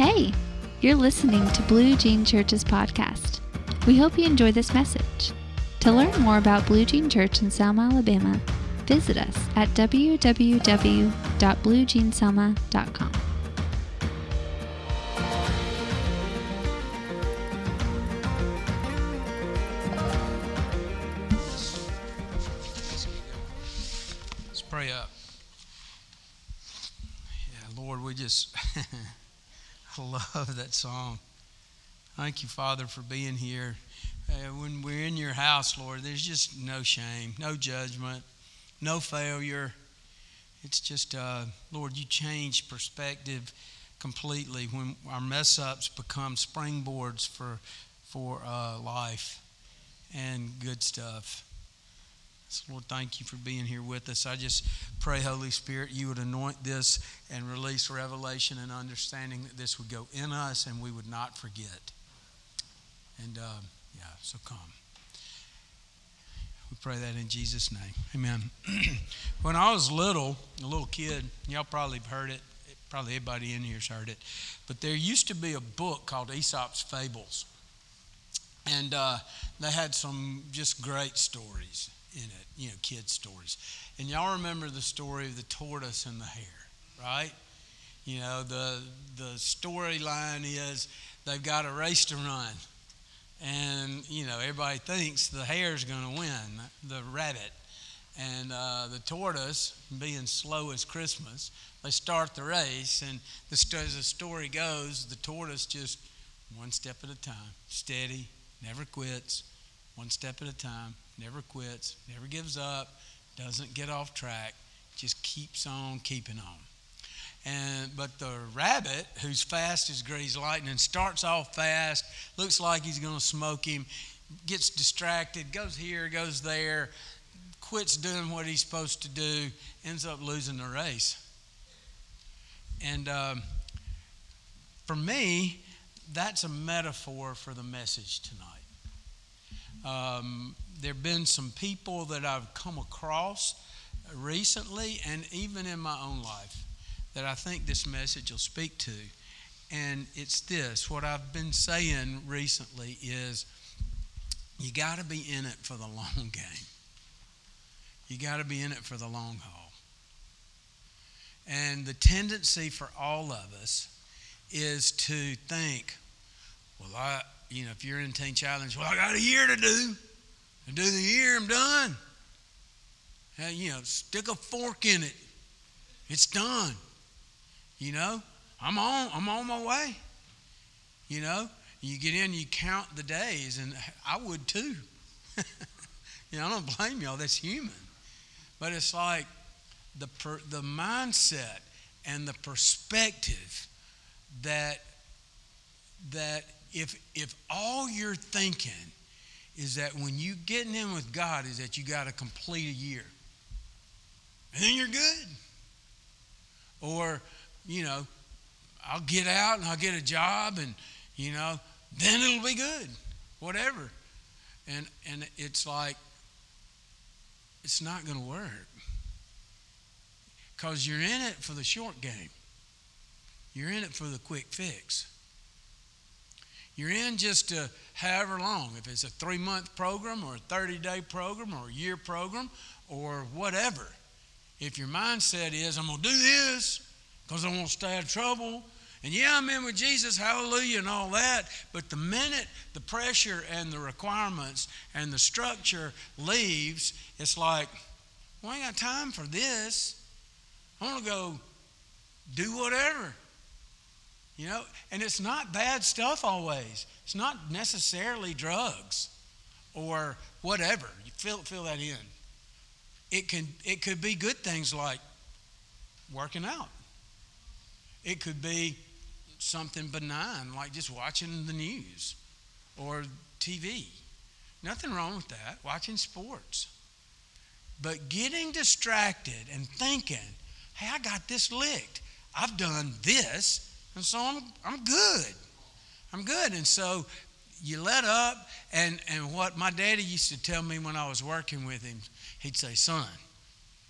Hey, you're listening to Blue Jean Church's podcast. We hope you enjoy this message. To learn more about Blue Jean Church in Selma, Alabama, visit us at www.bluejeanselma.com. that song. Thank you, Father, for being here. Uh, when we're in your house, Lord, there's just no shame, no judgment, no failure. It's just, uh, Lord, you change perspective completely when our mess ups become springboards for, for uh, life and good stuff. So, Lord, thank you for being here with us. I just pray, Holy Spirit, you would anoint this and release revelation and understanding that this would go in us and we would not forget. And uh, yeah, so come. We pray that in Jesus' name. Amen. when I was little, a little kid, y'all probably have heard it. Probably everybody in here's heard it. But there used to be a book called Aesop's Fables. And uh, they had some just great stories in it, you know, kids' stories. And y'all remember the story of the tortoise and the hare, right? You know, the the storyline is they've got a race to run. And, you know, everybody thinks the hare's going to win, the rabbit. And uh, the tortoise, being slow as Christmas, they start the race. And the, as the story goes, the tortoise just one step at a time, steady, never quits, one step at a time, never quits, never gives up, doesn't get off track, just keeps on keeping on. And but the rabbit, who's fast as greased lightning, starts off fast, looks like he's going to smoke him, gets distracted, goes here, goes there, quits doing what he's supposed to do, ends up losing the race. And um, for me, that's a metaphor for the message tonight. Um, there have been some people that I've come across recently and even in my own life that I think this message will speak to. And it's this what I've been saying recently is you got to be in it for the long game. You got to be in it for the long haul. And the tendency for all of us is to think, well, I, you know, if you're in Teen Challenge, well, I got a year to do. I do the year, I'm done. And, you know, stick a fork in it. It's done. You know, I'm on, I'm on my way. You know, you get in, you count the days, and I would too. you know, I don't blame y'all, that's human. But it's like the, per, the mindset and the perspective that, that if, if all you're thinking is that when you getting in with God is that you got to complete a year, and then you're good. Or you know, I'll get out and I'll get a job and, you know, then it'll be good, whatever. And, and it's like, it's not going to work because you're in it for the short game. You're in it for the quick fix. You're in just to however long, if it's a three month program or a 30 day program or a year program or whatever. If your mindset is, I'm going to do this, because I want to stay out of trouble. And yeah, I'm in with Jesus, hallelujah, and all that. But the minute the pressure and the requirements and the structure leaves, it's like, well, I ain't got time for this. I want to go do whatever. You know, and it's not bad stuff always. It's not necessarily drugs or whatever. You fill, fill that in. It can it could be good things like working out. It could be something benign, like just watching the news or TV. Nothing wrong with that, watching sports. But getting distracted and thinking, hey, I got this licked. I've done this, and so I'm, I'm good. I'm good. And so you let up, and, and what my daddy used to tell me when I was working with him, he'd say, son,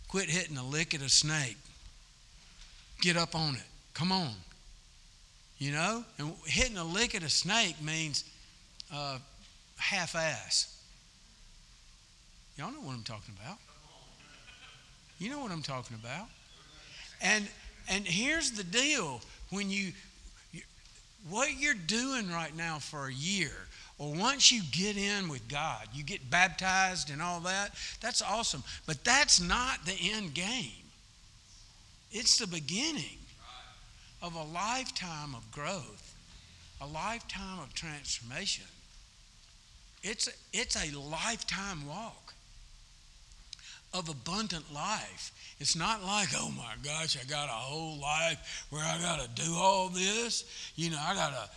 quit hitting a lick at a snake. Get up on it. Come on. You know? And hitting a lick at a snake means uh, half ass. Y'all know what I'm talking about. You know what I'm talking about. And and here's the deal when you, you what you're doing right now for a year or once you get in with God, you get baptized and all that, that's awesome. But that's not the end game. It's the beginning of a lifetime of growth, a lifetime of transformation. It's it's a lifetime walk of abundant life. It's not like, oh my gosh, I got a whole life where I got to do all this. You know, I got to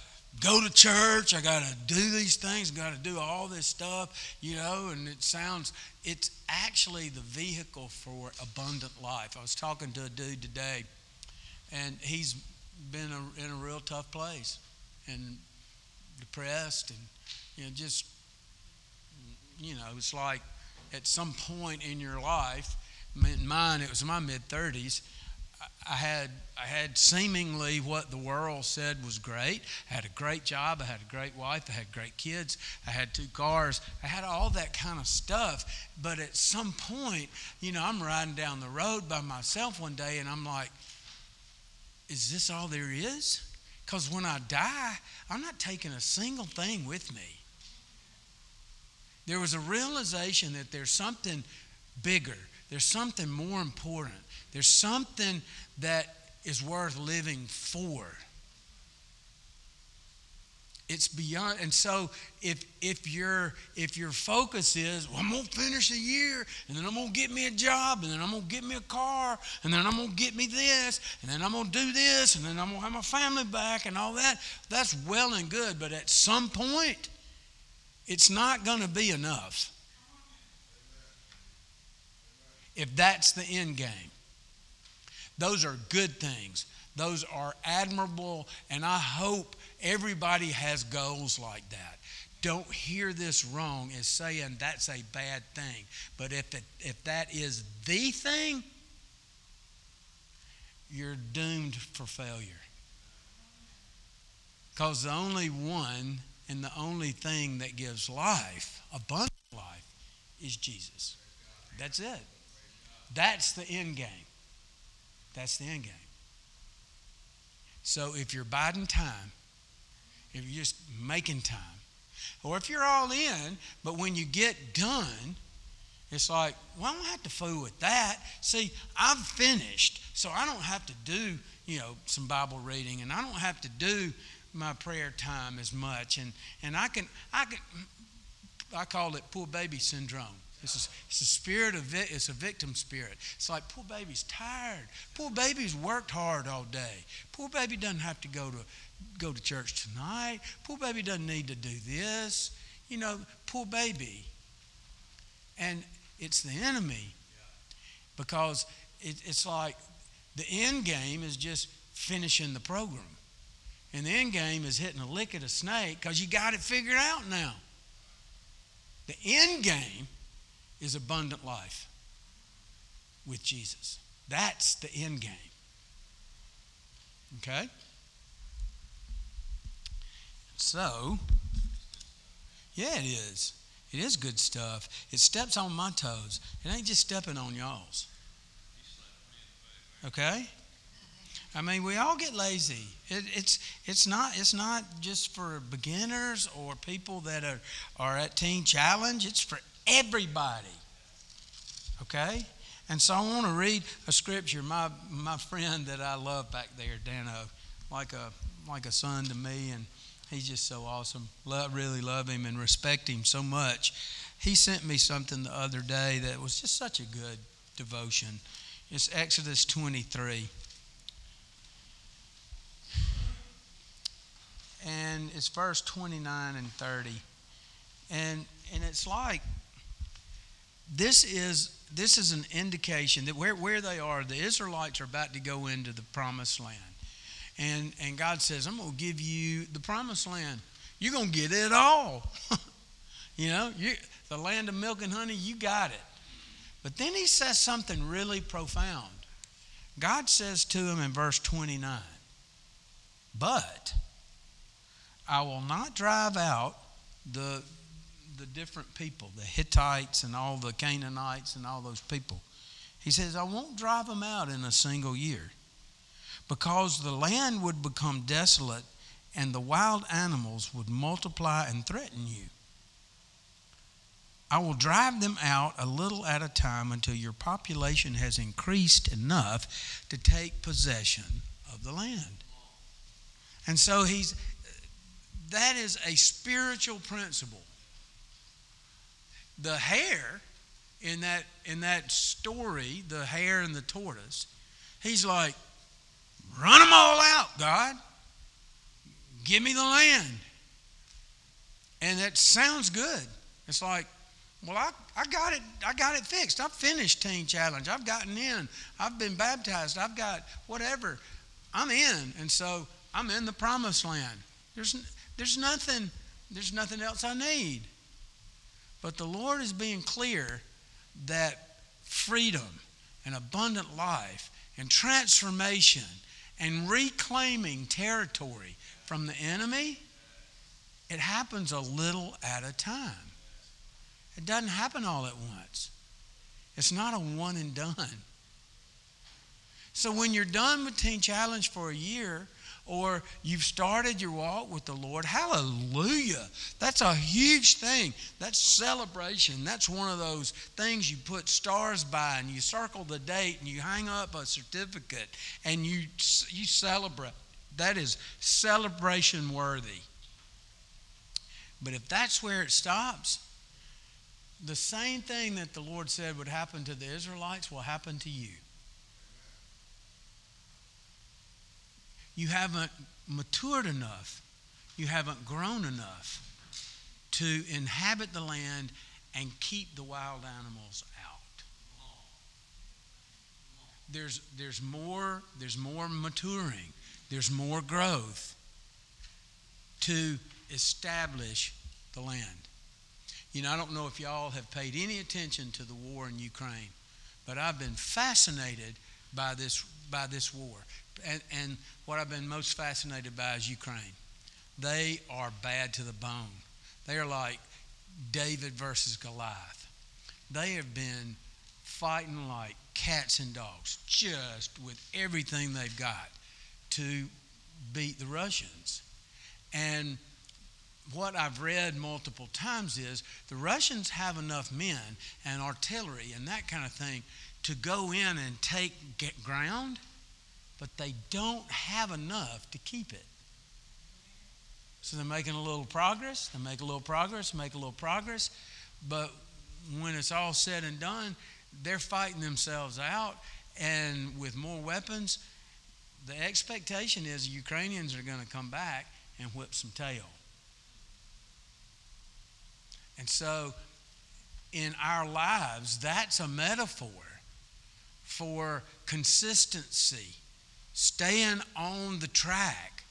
go to church. I got to do these things. Got to do all this stuff. You know, and it sounds, it's actually the vehicle for abundant life. I was talking to a dude today, and he's been a, in a real tough place and depressed and, you know, just, you know, it's like at some point in your life, in mine, it was my mid 30s. I had I had seemingly what the world said was great. I had a great job. I had a great wife. I had great kids. I had two cars. I had all that kind of stuff. But at some point, you know, I'm riding down the road by myself one day, and I'm like, "Is this all there is?" Because when I die, I'm not taking a single thing with me. There was a realization that there's something bigger there's something more important. There's something that is worth living for. It's beyond, and so if if your if your focus is, well, I'm gonna finish a year, and then I'm gonna get me a job, and then I'm gonna get me a car, and then I'm gonna get me this, and then I'm gonna do this, and then I'm gonna have my family back, and all that. That's well and good, but at some point, it's not gonna be enough if that's the end game. Those are good things. Those are admirable, and I hope everybody has goals like that. Don't hear this wrong as saying that's a bad thing. But if, it, if that is the thing, you're doomed for failure. Because the only one and the only thing that gives life, abundant life, is Jesus. That's it. That's the end game. That's the end game. So if you're biding time, if you're just making time, or if you're all in, but when you get done, it's like, well, I don't have to fool with that. See, I've finished, so I don't have to do, you know, some Bible reading, and I don't have to do my prayer time as much. And and I can I can I call it poor baby syndrome. It's a, it's a spirit of it's a victim spirit. It's like poor baby's tired. Poor baby's worked hard all day. Poor baby doesn't have to go to go to church tonight. Poor baby doesn't need to do this. You know, poor baby. And it's the enemy because it, it's like the end game is just finishing the program. And the end game is hitting a lick at a snake because you got it figured out now. The end game is abundant life with Jesus. That's the end game. Okay? So, yeah, it is. It is good stuff. It steps on my toes. It ain't just stepping on y'all's. Okay? I mean, we all get lazy. It, it's it's not it's not just for beginners or people that are are at Teen Challenge. It's for everybody. Okay? And so I want to read a scripture. My my friend that I love back there, Dano, uh, like a like a son to me, and he's just so awesome. Love, really love him and respect him so much. He sent me something the other day that was just such a good devotion. It's Exodus 23. And it's verse 29 and 30. And and it's like this is this is an indication that where, where they are, the Israelites are about to go into the promised land. And, and God says, I'm going to give you the promised land. You're going to get it all. you know, you, the land of milk and honey, you got it. But then he says something really profound. God says to him in verse 29, But I will not drive out the, the different people, the Hittites and all the Canaanites and all those people. He says, I won't drive them out in a single year because the land would become desolate and the wild animals would multiply and threaten you. I will drive them out a little at a time until your population has increased enough to take possession of the land. And so he's that is a spiritual principle. The hare in that in that story, the hare and the tortoise, he's like, run them all out, God. Give me the land. And that sounds good. It's like, well, I, I got it, I got it fixed. I've finished Teen Challenge. I've gotten in. I've been baptized. I've got whatever. I'm in. And so I'm in the promised land. There's there's nothing, there's nothing else I need. But the Lord is being clear that freedom and abundant life and transformation and reclaiming territory from the enemy, it happens a little at a time. It doesn't happen all at once. It's not a one and done. So when you're done with Teen Challenge for a year, or you've started your walk with the Lord, hallelujah. That's a huge thing. That's celebration. That's one of those things you put stars by and you circle the date and you hang up a certificate and you, you celebrate. That is celebration worthy. But if that's where it stops, the same thing that the Lord said would happen to the Israelites will happen to you. You haven't matured enough, you haven't grown enough to inhabit the land and keep the wild animals out. There's, there's, more, there's more maturing, there's more growth to establish the land. You know, I don't know if y'all have paid any attention to the war in Ukraine, but I've been fascinated by this, by this war and, and what I've been most fascinated by is Ukraine. They are bad to the bone. They are like David versus Goliath. They have been fighting like cats and dogs, just with everything they've got to beat the Russians. And what I've read multiple times is the Russians have enough men and artillery and that kind of thing to go in and take ground but they don't have enough to keep it. So they're making a little progress, they make a little progress, make a little progress, but when it's all said and done, they're fighting themselves out, and with more weapons, the expectation is Ukrainians are going to come back and whip some tail. And so, in our lives, that's a metaphor for consistency staying on the track,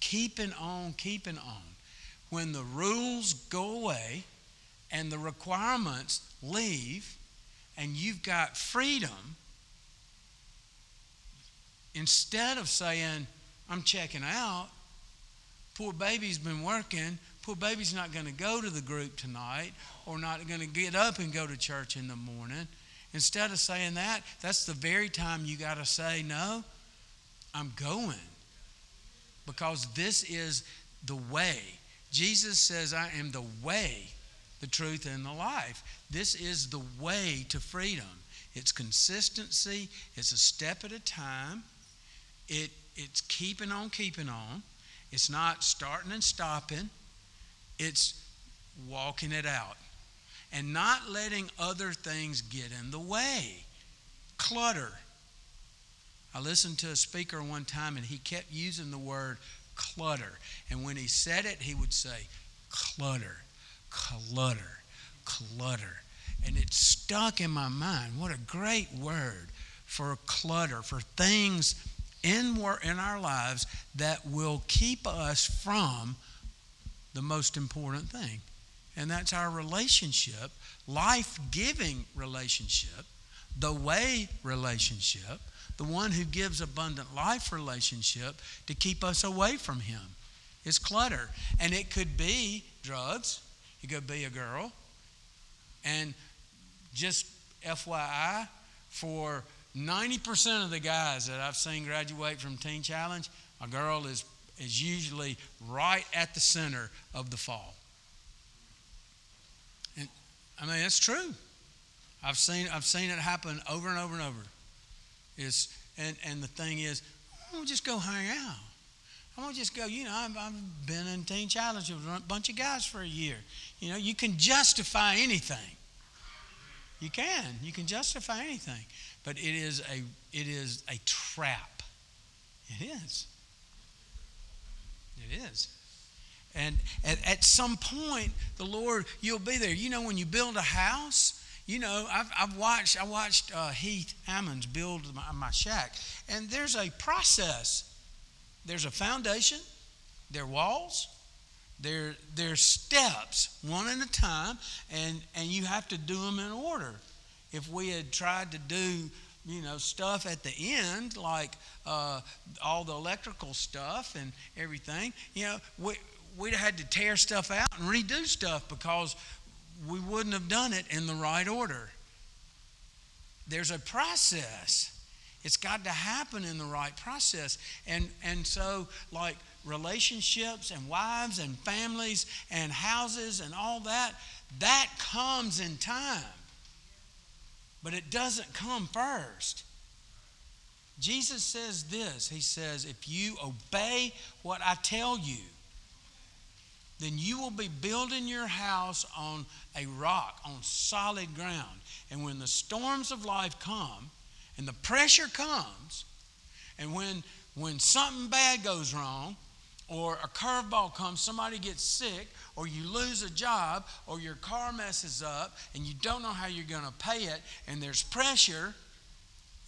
keeping on, keeping on. When the rules go away and the requirements leave, and you've got freedom, instead of saying, I'm checking out, poor baby's been working, poor baby's not going to go to the group tonight or not going to get up and go to church in the morning. Instead of saying that, that's the very time you got to say, No, I'm going because this is the way. Jesus says, I am the way, the truth, and the life. This is the way to freedom. It's consistency, it's a step at a time, it, it's keeping on, keeping on. It's not starting and stopping, it's walking it out and not letting other things get in the way. Clutter I listened to a speaker one time and he kept using the word clutter. And when he said it, he would say, clutter, clutter, clutter. And it stuck in my mind. What a great word for clutter, for things in, in our lives that will keep us from the most important thing. And that's our relationship, life giving relationship, the way relationship, the one who gives abundant life relationship to keep us away from him. It's clutter. And it could be drugs, it could be a girl. And just FYI, for 90% of the guys that I've seen graduate from Teen Challenge, a girl is, is usually right at the center of the fall. And, I mean, it's true. I've seen, I've seen it happen over and over and over. It's, and, and the thing is, I want to just go hang out. I want to just go, you know, I've, I've been in Teen Challenge with a bunch of guys for a year. You know, you can justify anything. You can. You can justify anything. But it is a it is a trap. It is. It is. And at, at some point, the Lord, you'll be there. You know, when you build a house, you know, I've, I've watched I watched uh, Heath Ammons build my, my shack, and there's a process. There's a foundation, there are walls, there there's steps, one at a time, and and you have to do them in order. If we had tried to do you know stuff at the end like uh, all the electrical stuff and everything you know we, we'd had to tear stuff out and redo stuff because we wouldn't have done it in the right order. There's a process. It's got to happen in the right process. And and so like relationships and wives and families and houses and all that that comes in time. But it doesn't come first. Jesus says this. He says, If you obey what I tell you, then you will be building your house on a rock, on solid ground. And when the storms of life come and the pressure comes, and when, when something bad goes wrong, or a curveball comes, somebody gets sick, or you lose a job, or your car messes up and you don't know how you're going to pay it, and there's pressure,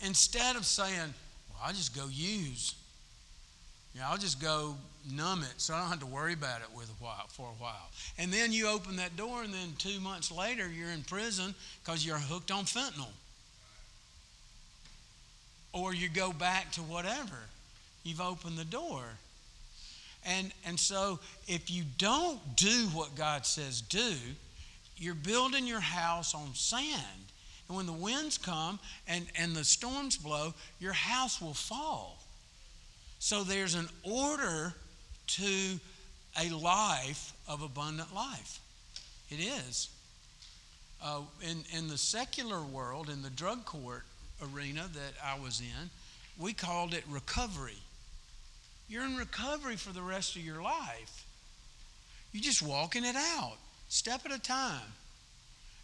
instead of saying, Well, I'll just go use, know, I'll just go numb it so I don't have to worry about it with a while, for a while. And then you open that door, and then two months later, you're in prison because you're hooked on fentanyl. Or you go back to whatever. You've opened the door. And, and so if you don't do what God says do, you're building your house on sand. And when the winds come and, and the storms blow, your house will fall. So there's an order to a life of abundant life. It is. Uh, in, in the secular world, in the drug court arena that I was in, we called it recovery. You're in recovery for the rest of your life. You're just walking it out, step at a time.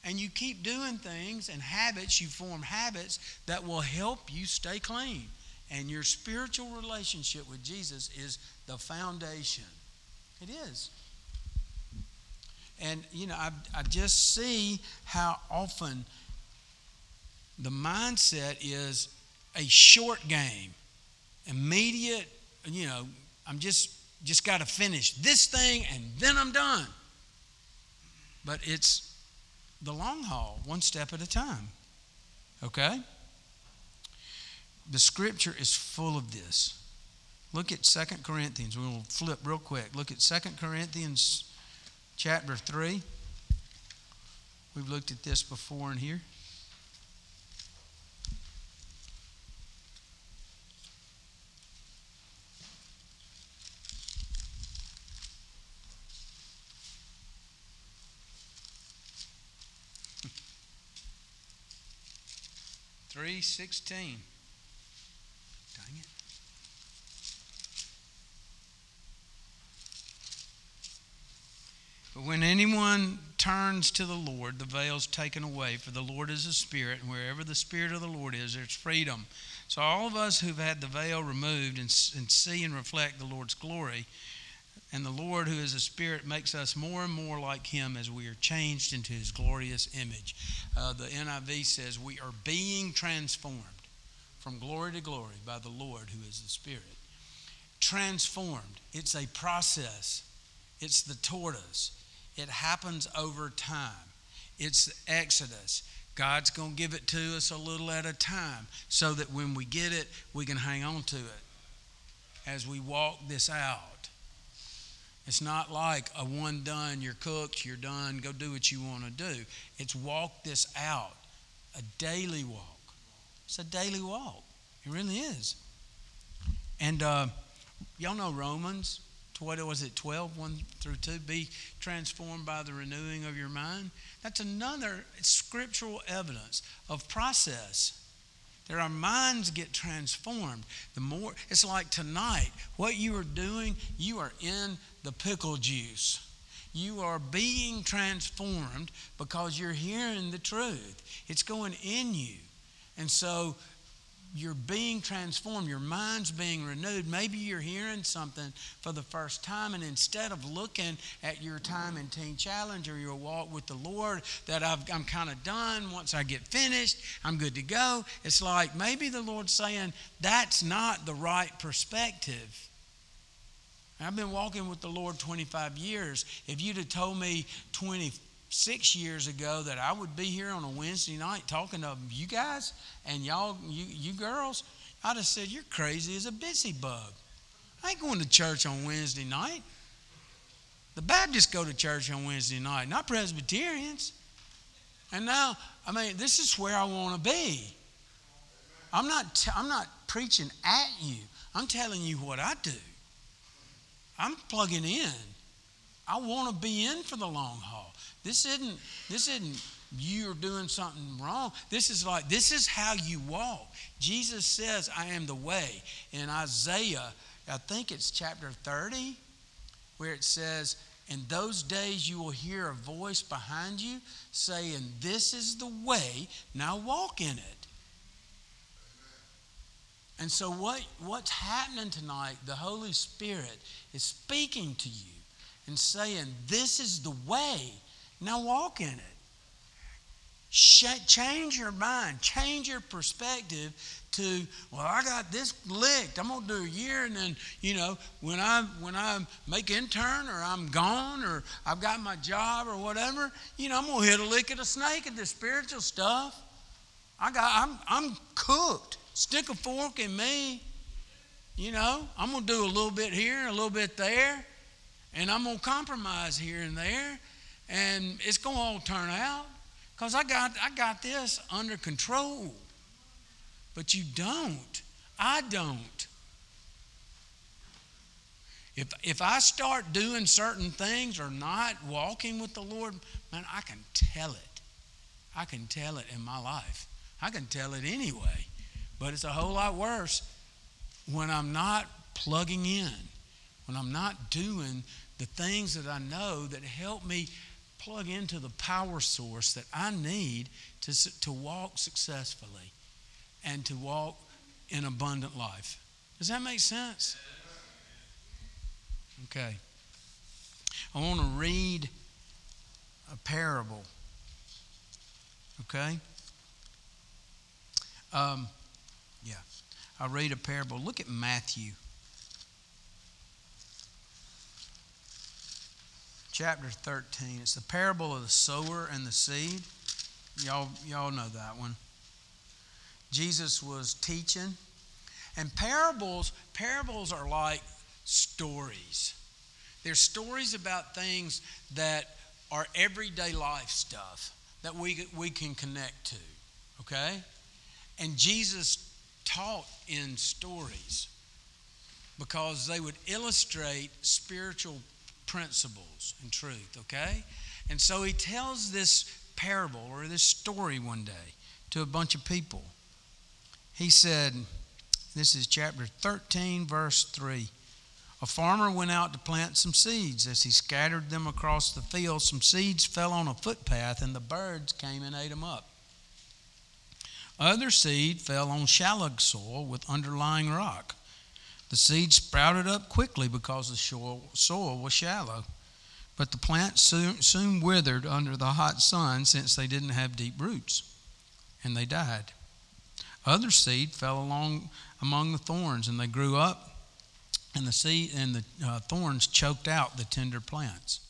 And you keep doing things and habits, you form habits that will help you stay clean. And your spiritual relationship with Jesus is the foundation. It is. And, you know, I, I just see how often the mindset is a short game, immediate you know, I'm just just got to finish this thing and then I'm done. But it's the long haul, one step at a time. Okay? The scripture is full of this. Look at Second Corinthians. We'll flip real quick. Look at Second Corinthians chapter 3. We've looked at this before in here. 316. Dang it. But when anyone turns to the Lord, the veil's taken away, for the Lord is a spirit, and wherever the spirit of the Lord is, there's freedom. So all of us who've had the veil removed and, and see and reflect the Lord's glory, and the Lord, who is a spirit, makes us more and more like him as we are changed into his glorious image. Uh, the NIV says, We are being transformed from glory to glory by the Lord, who is the Spirit. Transformed. It's a process, it's the tortoise. It happens over time. It's the Exodus. God's going to give it to us a little at a time so that when we get it, we can hang on to it as we walk this out. It's not like a one done, you're cooked, you're done, go do what you want to do. It's walk this out, a daily walk. It's a daily walk. It really is. And uh, y'all know Romans, what was it, 12, 1 through 2? Be transformed by the renewing of your mind. That's another scriptural evidence of process. That our minds get transformed. The more, it's like tonight, what you are doing, you are in the pickle juice. You are being transformed because you're hearing the truth. It's going in you. And so you're being transformed, your mind's being renewed. Maybe you're hearing something for the first time, and instead of looking at your time in Teen Challenge or your walk with the Lord, that i am kind of done, once I get finished, I'm good to go, it's like maybe the Lord's saying, that's not the right perspective. I've been walking with the Lord 25 years. If you'd have told me 20, six years ago that I would be here on a Wednesday night talking to you guys and y'all, you, you girls, I'd have said, You're crazy as a busy bug. I ain't going to church on Wednesday night. The Baptists go to church on Wednesday night, not Presbyterians. And now, I mean, this is where I want to be. I'm not, t- I'm not preaching at you, I'm telling you what I do. I'm plugging in. I want to be in for the long haul. This isn't, this isn't you're doing something wrong. This is like, this is how you walk. Jesus says, I am the way. In Isaiah, I think it's chapter 30, where it says, In those days you will hear a voice behind you saying, This is the way, now walk in it. And so, what, what's happening tonight, the Holy Spirit is speaking to you and saying, This is the way, now walk in it. change your mind, change your perspective to, well, I got this licked. I'm gonna do a year, and then you know, when I when I make intern or I'm gone or I've got my job or whatever, you know, I'm gonna hit a lick at the snake at the spiritual stuff. I got I'm I'm cooked. Stick a fork in me. You know, I'm gonna do a little bit here, a little bit there, and I'm gonna compromise here and there and it's going to all turn out because I got, I got this under control. But you don't. I don't. If, if I start doing certain things or not walking with the Lord, man, I can tell it. I can tell it in my life. I can tell it anyway. But it's a whole lot worse when I'm not plugging in, when I'm not doing the things that I know that help me plug into the power source that I need to, to walk successfully and to walk in abundant life. Does that make sense? Okay. I want to read a parable. Okay? Um, yeah. I'll read a parable. Look at Matthew chapter 13. It's the parable of the sower and the seed. Y'all, y'all know that one. Jesus was teaching. And parables, parables are like stories. They're stories about things that are everyday life stuff that we, we can connect to. Okay? And Jesus taught in stories because they would illustrate spiritual principles and truth, okay? And so he tells this parable or this story one day to a bunch of people. He said, this is chapter 13, verse 3. A farmer went out to plant some seeds. As he scattered them across the field, some seeds fell on a footpath, and the birds came and ate them up. Other seed fell on shallow soil with underlying rock. The seed sprouted up quickly because the soil was shallow. But the plants soon, soon withered under the hot sun since they didn't have deep roots, and they died. Other seed fell along among the thorns, and they grew up, and the seed and the uh, thorns choked out the tender plants.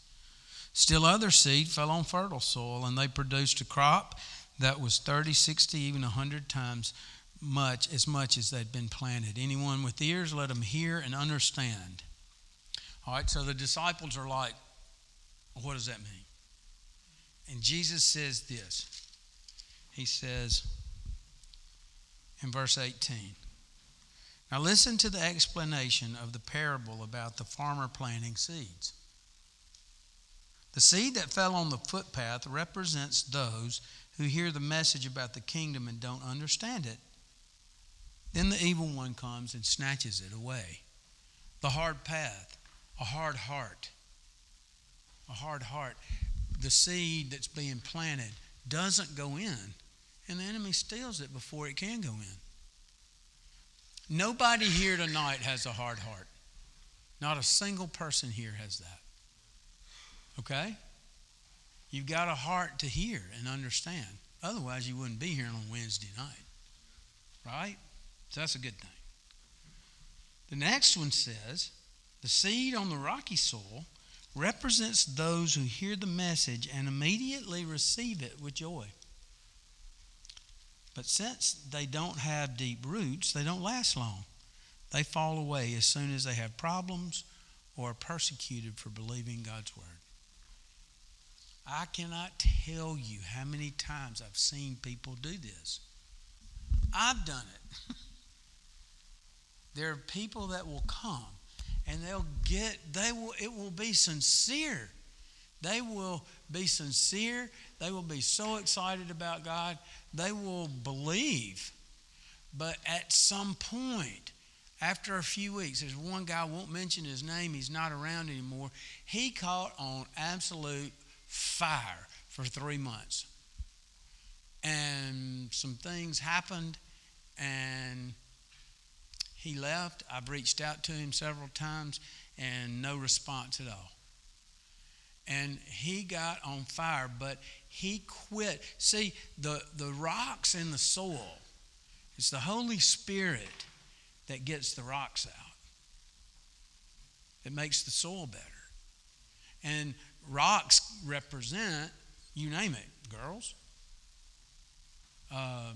Still, other seed fell on fertile soil, and they produced a crop that was 30, 60, even 100 times much as much as they'd been planted. Anyone with ears, let them hear and understand. All right, so the disciples are like, what does that mean? And Jesus says this. He says in verse 18. Now listen to the explanation of the parable about the farmer planting seeds. The seed that fell on the footpath represents those who hear the message about the kingdom and don't understand it. Then the evil one comes and snatches it away. The hard path, a hard heart. A hard heart. The seed that's being planted doesn't go in, and the enemy steals it before it can go in. Nobody here tonight has a hard heart. Not a single person here has that. Okay? You've got a heart to hear and understand. Otherwise, you wouldn't be here on Wednesday night. Right? So that's a good thing. The next one says the seed on the rocky soil represents those who hear the message and immediately receive it with joy. But since they don't have deep roots, they don't last long. They fall away as soon as they have problems or are persecuted for believing God's word. I cannot tell you how many times I've seen people do this. I've done it. there are people that will come and they'll get they will it will be sincere. They will be sincere. They will be so excited about God. They will believe. But at some point, after a few weeks, there's one guy, won't mention his name, he's not around anymore. He caught on absolute fire for three months. And some things happened, and he left. I've reached out to him several times, and no response at all. And he got on fire, but he quit. See, the, the rocks in the soil, it's the Holy Spirit that gets the rocks out. It makes the soil better. And rocks represent, you name it, girls, uh,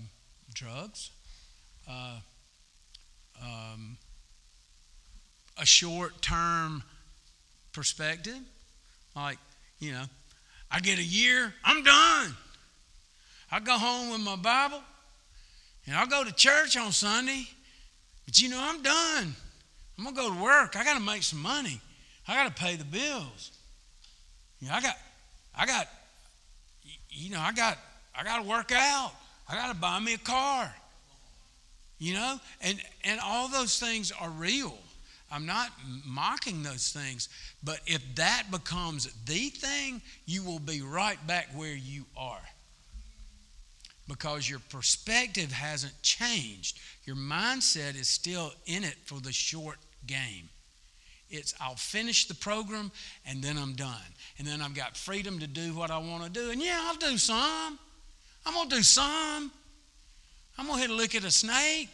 drugs, uh, um, a short term perspective. Like, you know, I get a year, I'm done. I go home with my Bible and I'll go to church on Sunday, but you know, I'm done. I'm going to go to work. I got to make some money. I got to pay the bills. You know, I got, I got, you know, I got, I got to work out. I got to buy me a car. You know, and and all those things are real. I'm not mocking those things, but if that becomes the thing, you will be right back where you are. Because your perspective hasn't changed. Your mindset is still in it for the short game. It's I'll finish the program and then I'm done. And then I've got freedom to do what I want to do. And yeah, I'll do some. I'm going to do some. I'm going to hit a lick at a snake,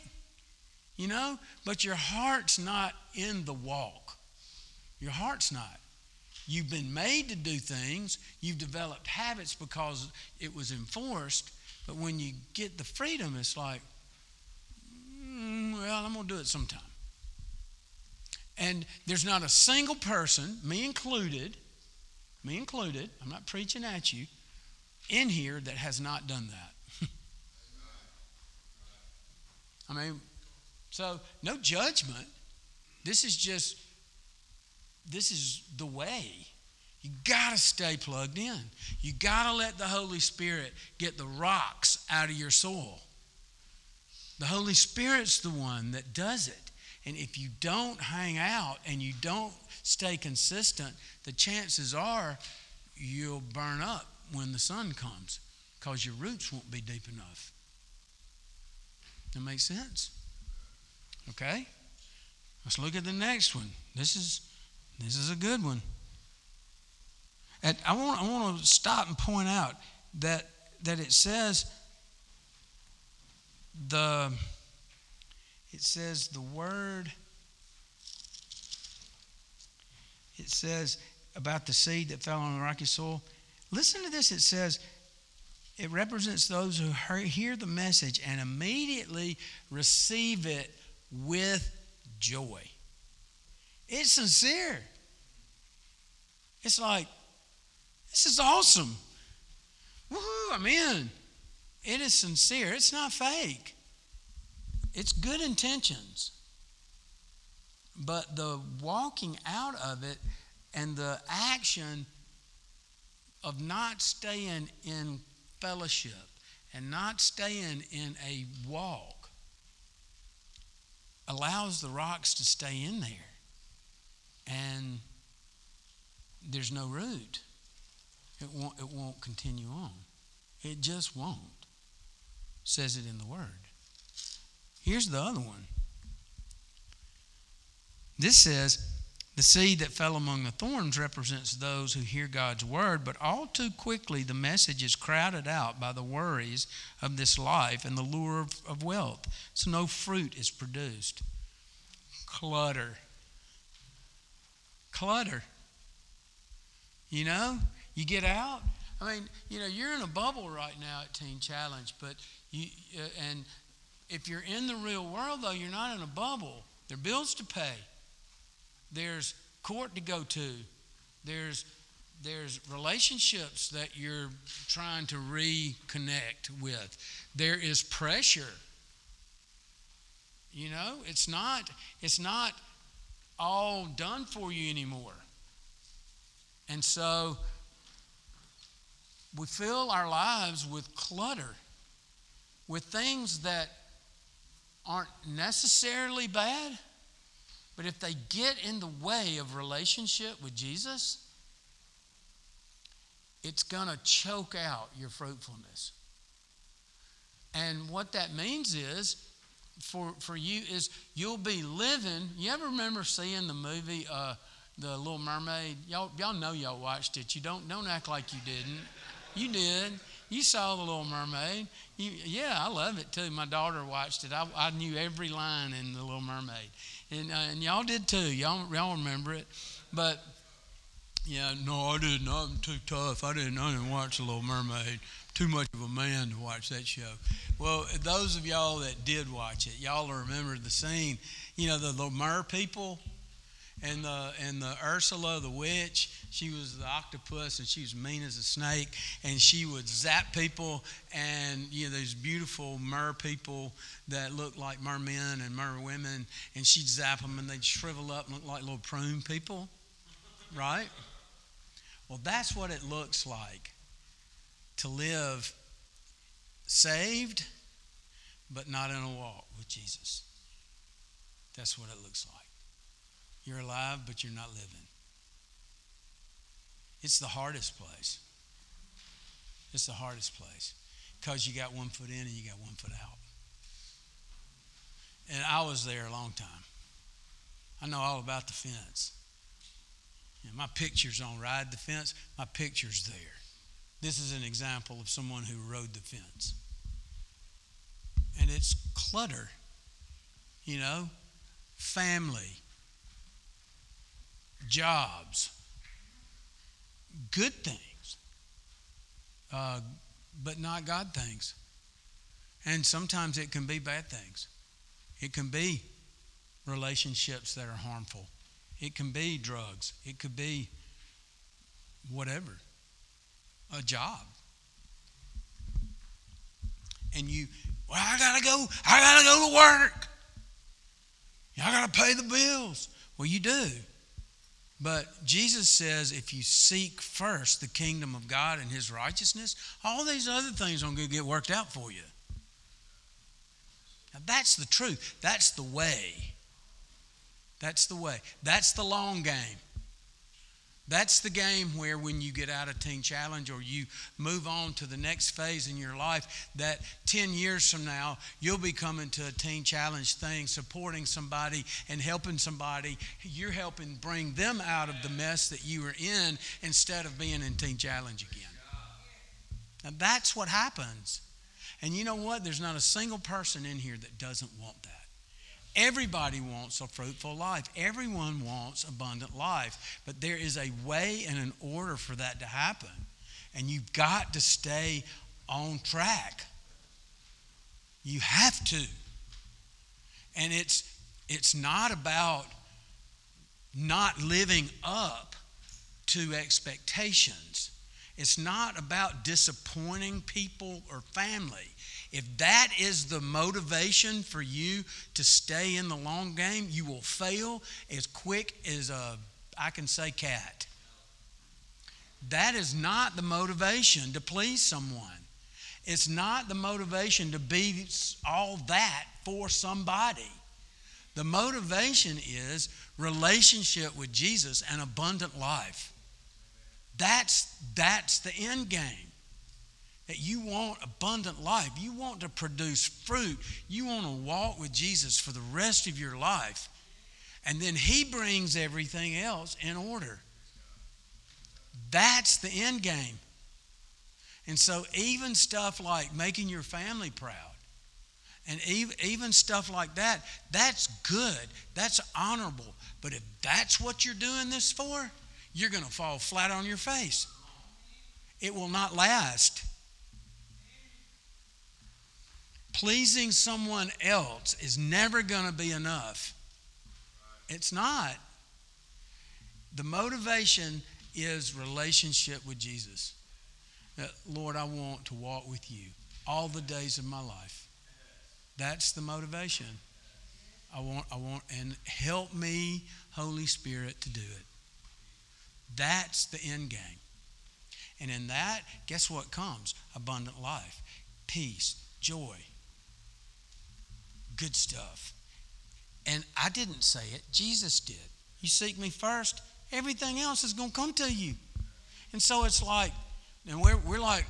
you know? But your heart's not in the walk. Your heart's not. You've been made to do things, you've developed habits because it was enforced. But when you get the freedom, it's like, mm, well, I'm going to do it sometime. And there's not a single person, me included, me included, I'm not preaching at you, in here that has not done that. I mean, so no judgment. This is just, this is the way. You got to stay plugged in. You got to let the Holy Spirit get the rocks out of your soul. The Holy Spirit's the one that does it. And if you don't hang out and you don't stay consistent, the chances are you'll burn up when the sun comes because your roots won't be deep enough. That sense? Okay? Let's look at the next one. This is this is a good one. And I want I want to stop and point out that that it says the it says the word, it says about the seed that fell on the rocky soil. Listen to this. It says, it represents those who hear the message and immediately receive it with joy. It's sincere. It's like, this is awesome. Woohoo, I'm in. It is sincere. It's not fake. It's good intentions. But the walking out of it and the action of not staying in fellowship and not staying in a walk allows the rocks to stay in there. And there's no root. It won't, it won't continue on. It just won't. Says it in the Word. Here's the other one. This says, the seed that fell among the thorns represents those who hear God's word, but all too quickly the message is crowded out by the worries of this life and the lure of, of wealth. So no fruit is produced. Clutter. Clutter. You know, you get out. I mean, you know, you're in a bubble right now at Teen Challenge, but you, uh, and if you're in the real world, though, you're not in a bubble. There are bills to pay. There's court to go to. There's there's relationships that you're trying to reconnect with. There is pressure. You know, it's not it's not all done for you anymore. And so we fill our lives with clutter, with things that aren't necessarily bad, but if they get in the way of relationship with Jesus, it's going to choke out your fruitfulness. And what that means is, for, for you, is you'll be living. You ever remember seeing the movie uh, The Little Mermaid? Y'all, y'all know y'all watched it. You don't, don't act like you didn't. You did. You saw The Little Mermaid. You, yeah, I love it too. My daughter watched it. I, I knew every line in The Little Mermaid and, uh, and y'all did too. Y'all, y'all remember it. But, yeah, no, I didn't. I'm too tough. I didn't, I didn't watch The Little Mermaid. Too much of a man to watch that show. Well, those of y'all that did watch it, y'all remember the scene. You know, the, the mer people and the and the Ursula the witch, she was the octopus and she was mean as a snake, and she would zap people. And you know, these beautiful mer people that looked like mermen and mer women, and she'd zap them and they'd shrivel up and look like little prune people, right? Well, that's what it looks like to live saved, but not in a walk with Jesus. That's what it looks like. You're alive, but you're not living. It's the hardest place. It's the hardest place because you got one foot in and you got one foot out. And I was there a long time. I know all about the fence. You know, my picture's on Ride the Fence, my picture's there. This is an example of someone who rode the fence. And it's clutter, you know, family, jobs, good things, uh, but not God things. And sometimes it can be bad things. It can be relationships that are harmful. It can be drugs. It could be whatever, a job. And you, well, I gotta go, I gotta go to work. I gotta pay the bills. Well, you do. But Jesus says if you seek first the kingdom of God and his righteousness, all these other things are going to get worked out for you. Now, that's the truth. That's the way. That's the way. That's the long game. That's the game where when you get out of Teen Challenge or you move on to the next phase in your life, that 10 years from now, you'll be coming to a Teen Challenge thing, supporting somebody and helping somebody. You're helping bring them out of the mess that you were in instead of being in Teen Challenge again. Now, that's what happens. And you know what? There's not a single person in here that doesn't want that. Everybody wants a fruitful life. Everyone wants abundant life. But there is a way and an order for that to happen. And you've got to stay on track. You have to. And it's it's not about not living up to expectations. It's not about disappointing people or family. If that is the motivation for you to stay in the long game, you will fail as quick as a, I can say, cat. That is not the motivation to please someone. It's not the motivation to be all that for somebody. The motivation is relationship with Jesus and abundant life. That's, that's the end game. That you want abundant life. You want to produce fruit. You want to walk with Jesus for the rest of your life. And then He brings everything else in order. That's the end game. And so, even stuff like making your family proud, and even stuff like that, that's good. That's honorable. But if that's what you're doing this for, you're going to fall flat on your face. It will not last. Pleasing someone else is never going to be enough. It's not. The motivation is relationship with Jesus. That, Lord, I want to walk with you all the days of my life. That's the motivation. I want, I want, and help me, Holy Spirit, to do it. That's the end game. And in that, guess what comes? Abundant life, peace, joy, good stuff. And I didn't say it, Jesus did. You seek me first, everything else is going to come to you. And so it's like, and we're, we're like,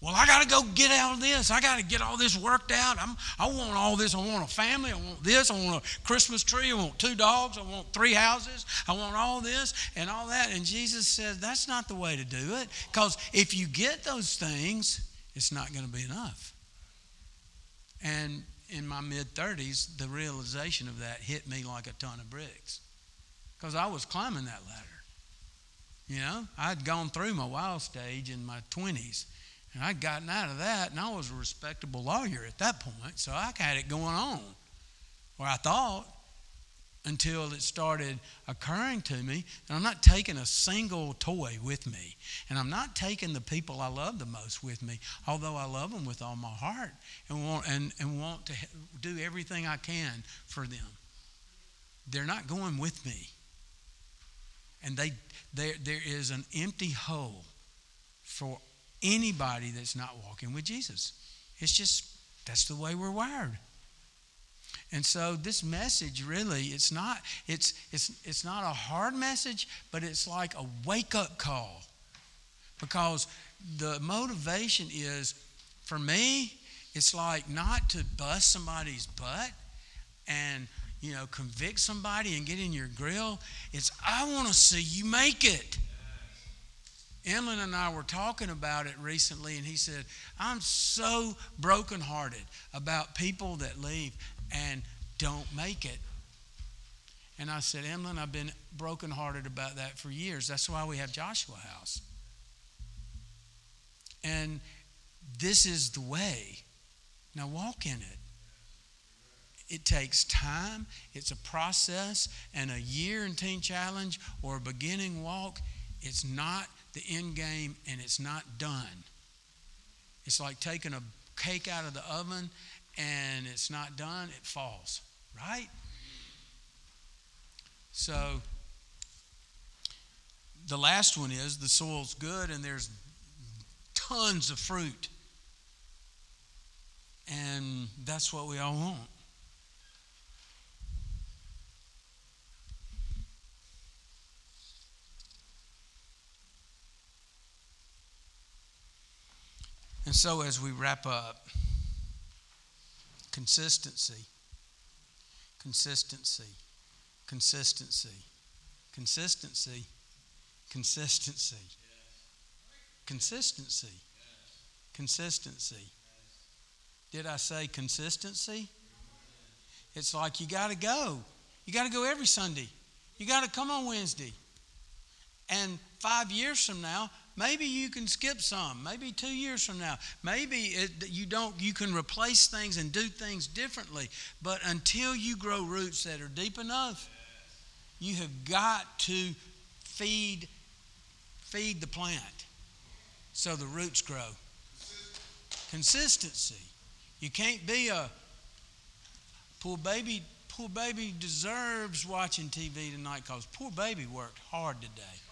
well, I got to go get out of this. I got to get all this worked out. I'm, I want all this. I want a family. I want this. I want a Christmas tree. I want two dogs. I want three houses. I want all this and all that. And Jesus says that's not the way to do it. Because if you get those things, it's not going to be enough. And in my mid 30s, the realization of that hit me like a ton of bricks. Because I was climbing that ladder. You know, I'd gone through my wild stage in my 20s and I'd gotten out of that, and I was a respectable lawyer at that point, so I had it going on. Or I thought, until it started occurring to me that I'm not taking a single toy with me. And I'm not taking the people I love the most with me, although I love them with all my heart and want, and, and want to do everything I can for them. They're not going with me. And they, there is an empty hole for anybody that's not walking with Jesus. It's just, that's the way we're wired. And so this message really, it's not, it's, it's, it's not a hard message, but it's like a wake-up call. Because the motivation is, for me, it's like not to bust somebody's butt and you know convict somebody and get in your grill. It's I want to see you make it. Emlyn and I were talking about it recently, and he said, I'm so brokenhearted about people that leave and don't make it. And I said, Emlyn, I've been brokenhearted about that for years. That's why we have Joshua House. And this is the way. Now walk in it. It takes time, it's a process, and a year in Teen Challenge or a beginning walk, it's not the end game and it's not done. It's like taking a cake out of the oven and it's not done, it falls, right? So the last one is the soil's good and there's tons of fruit. And that's what we all want. And so, as we wrap up, consistency, consistency, consistency, consistency, consistency, consistency, consistency. Did I say consistency? It's like you got to go. You got to go every Sunday. You got to come on Wednesday. And five years from now, Maybe you can skip some. Maybe two years from now. Maybe it, you don't. You can replace things and do things differently. But until you grow roots that are deep enough, you have got to feed feed the plant so the roots grow. Consistency. You can't be a poor baby. Poor baby deserves watching TV tonight because poor baby worked hard today.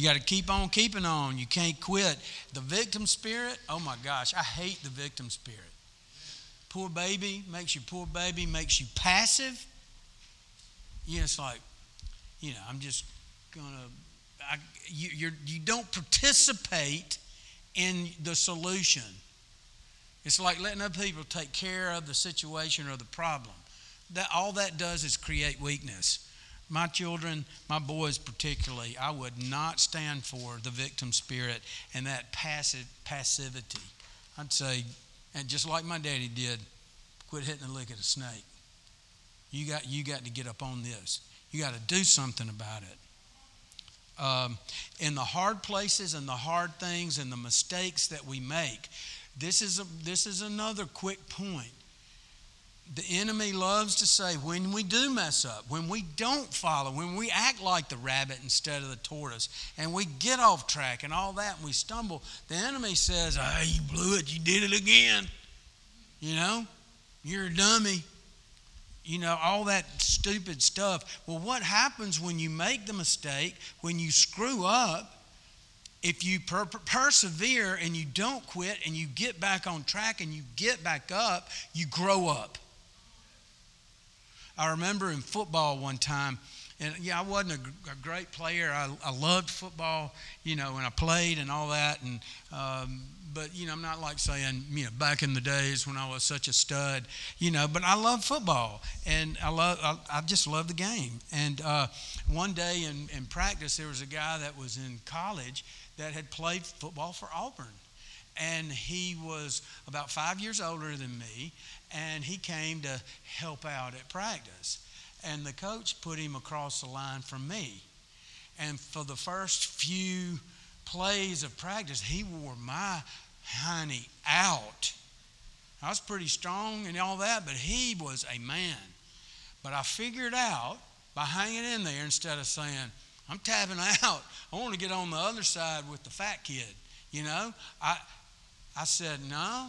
You got to keep on keeping on. You can't quit. The victim spirit, oh my gosh, I hate the victim spirit. Poor baby makes you poor baby, makes you passive. You know, it's like, you know, I'm just gonna. I, you, you're, you don't participate in the solution. It's like letting other people take care of the situation or the problem. That all that does is create weakness my children, my boys particularly, I would not stand for the victim spirit and that passive passivity. I'd say, and just like my daddy did, quit hitting the lick at a snake. You got, you got to get up on this. You got to do something about it. Um, in the hard places and the hard things and the mistakes that we make, this is, a, this is another quick point the enemy loves to say when we do mess up, when we don't follow, when we act like the rabbit instead of the tortoise, and we get off track and all that, and we stumble, the enemy says, Ah, you blew it, you did it again. You know, you're a dummy. You know, all that stupid stuff. Well, what happens when you make the mistake, when you screw up? If you per- persevere and you don't quit and you get back on track and you get back up, you grow up. I remember in football one time, and yeah, I wasn't a, a great player. I, I, loved football, you know, and I played and all that. And um, but you know, I'm not like saying you know back in the days when I was such a stud, you know. But I love football, and I love I, I just love the game. And uh, one day in, in practice, there was a guy that was in college that had played football for Auburn and he was about five years older than me, and he came to help out at practice. And the coach put him across the line from me. And for the first few plays of practice, he wore my honey out. I was pretty strong and all that, but he was a man. But I figured out by hanging in there instead of saying, I'm tapping out, I want to get on the other side with the fat kid. You know, I, I said, no,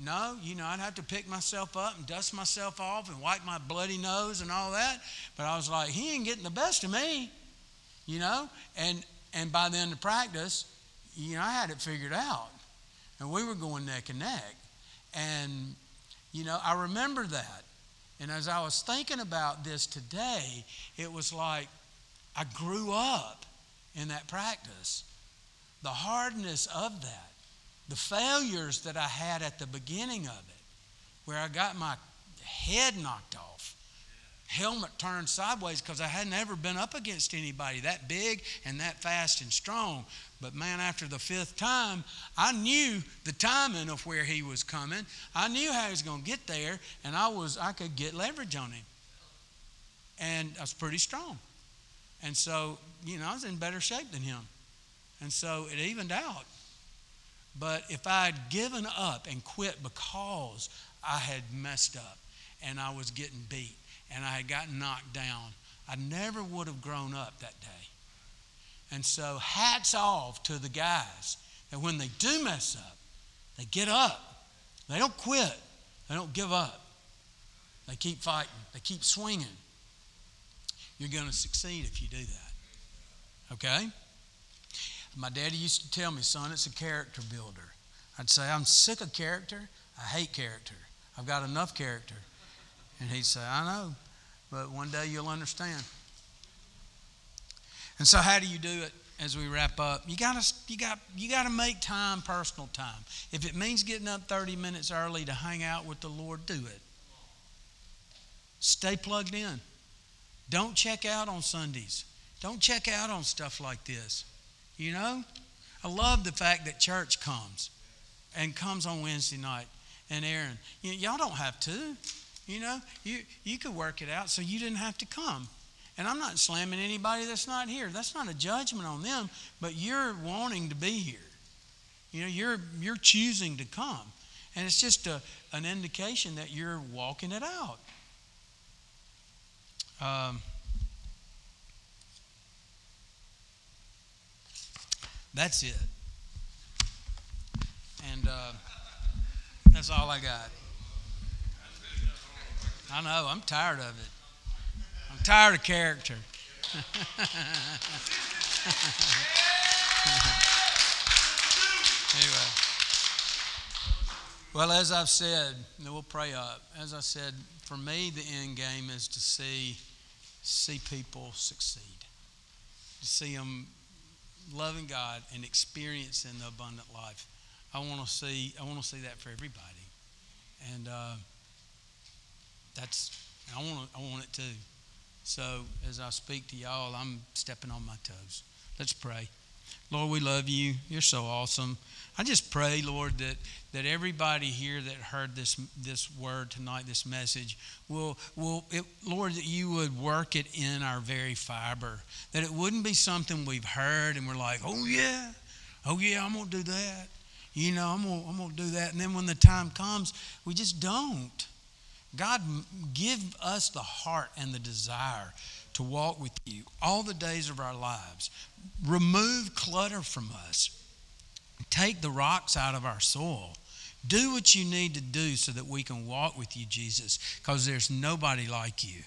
no, you know, I'd have to pick myself up and dust myself off and wipe my bloody nose and all that. But I was like, he ain't getting the best of me, you know? And and by the end of practice, you know, I had it figured out. And we were going neck and neck. And, you know, I remember that. And as I was thinking about this today, it was like I grew up in that practice. The hardness of that the failures that I had at the beginning of it, where I got my head knocked off, helmet turned sideways because I hadn't ever been up against anybody that big and that fast and strong. But man, after the fifth time, I knew the timing of where he was coming. I knew how he was going to get there, and I was I could get leverage on him. And I was pretty strong. And so, you know, I was in better shape than him. And so it evened out. But if I had given up and quit because I had messed up and I was getting beat and I had gotten knocked down, I never would have grown up that day. And so, hats off to the guys that when they do mess up, they get up. They don't quit, they don't give up. They keep fighting, they keep swinging. You're going to succeed if you do that. Okay? My daddy used to tell me, son, it's a character builder. I'd say, I'm sick of character. I hate character. I've got enough character. And he'd say, I know, but one day you'll understand. And so, how do you do it as we wrap up? You got to you got you got to make time, personal time. If it means getting up 30 minutes early to hang out with the Lord, do it. Stay plugged in. Don't check out on Sundays. Don't check out on stuff like this. You know? I love the fact that church comes and comes on Wednesday night. And Aaron, you, y'all don't have to. You know, you, you could work it out so you didn't have to come. And I'm not slamming anybody that's not here. That's not a judgment on them, but you're wanting to be here. You know, you're you're choosing to come. And it's just a, an indication that you're walking it out. Um, that's it. And uh, that's all I got. I know, I'm tired of it. I'm tired of character. anyway. Well, as I've said, we'll pray up. As I said, for me, the end game is to see see people succeed, to see them loving God and experiencing the abundant life. I want to see. I want to see that for everybody, and uh, that's. I want. I want it too. So as I speak to y'all, I'm stepping on my toes. Let's pray. Lord, we love you. You're so awesome. I just pray, Lord, that, that everybody here that heard this this word tonight, this message, will will it, Lord, that you would work it in our very fiber. That it wouldn't be something we've heard and we're like, oh yeah, oh yeah, I'm gonna do that. You know, I'm gonna, I'm gonna do that. And then when the time comes, we just don't. God, give us the heart and the desire to walk with you all the days of our lives. Remove clutter from us. Take the rocks out of our soil. Do what you need to do so that we can walk with you, Jesus, because there's nobody like you.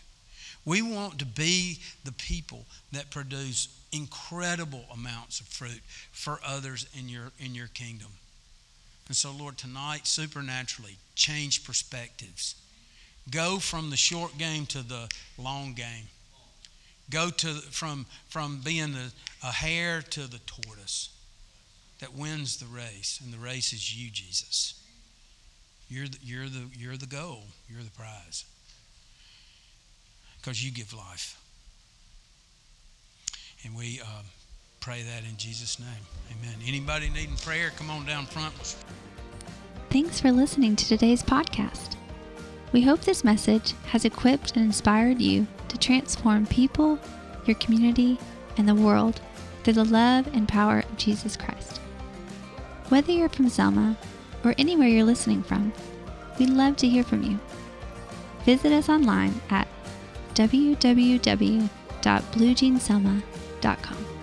We want to be the people that produce incredible amounts of fruit for others in your, in your kingdom. And so, Lord, tonight, supernaturally, change perspectives. Go from the short game to the long game. Go to, from, from being a, a hare to the tortoise that wins the race, and the race is you, Jesus. You're the, you're the, you're the goal, you're the prize. Because you give life. And we uh, pray that in Jesus' name. Amen. Anybody needing prayer, come on down front. Thanks for listening to today's podcast. We hope this message has equipped and inspired you to transform people, your community, and the world through the love and power of Jesus Christ. Whether you're from Selma or anywhere you're listening from, we'd love to hear from you. Visit us online at www.bluejeanselma.com.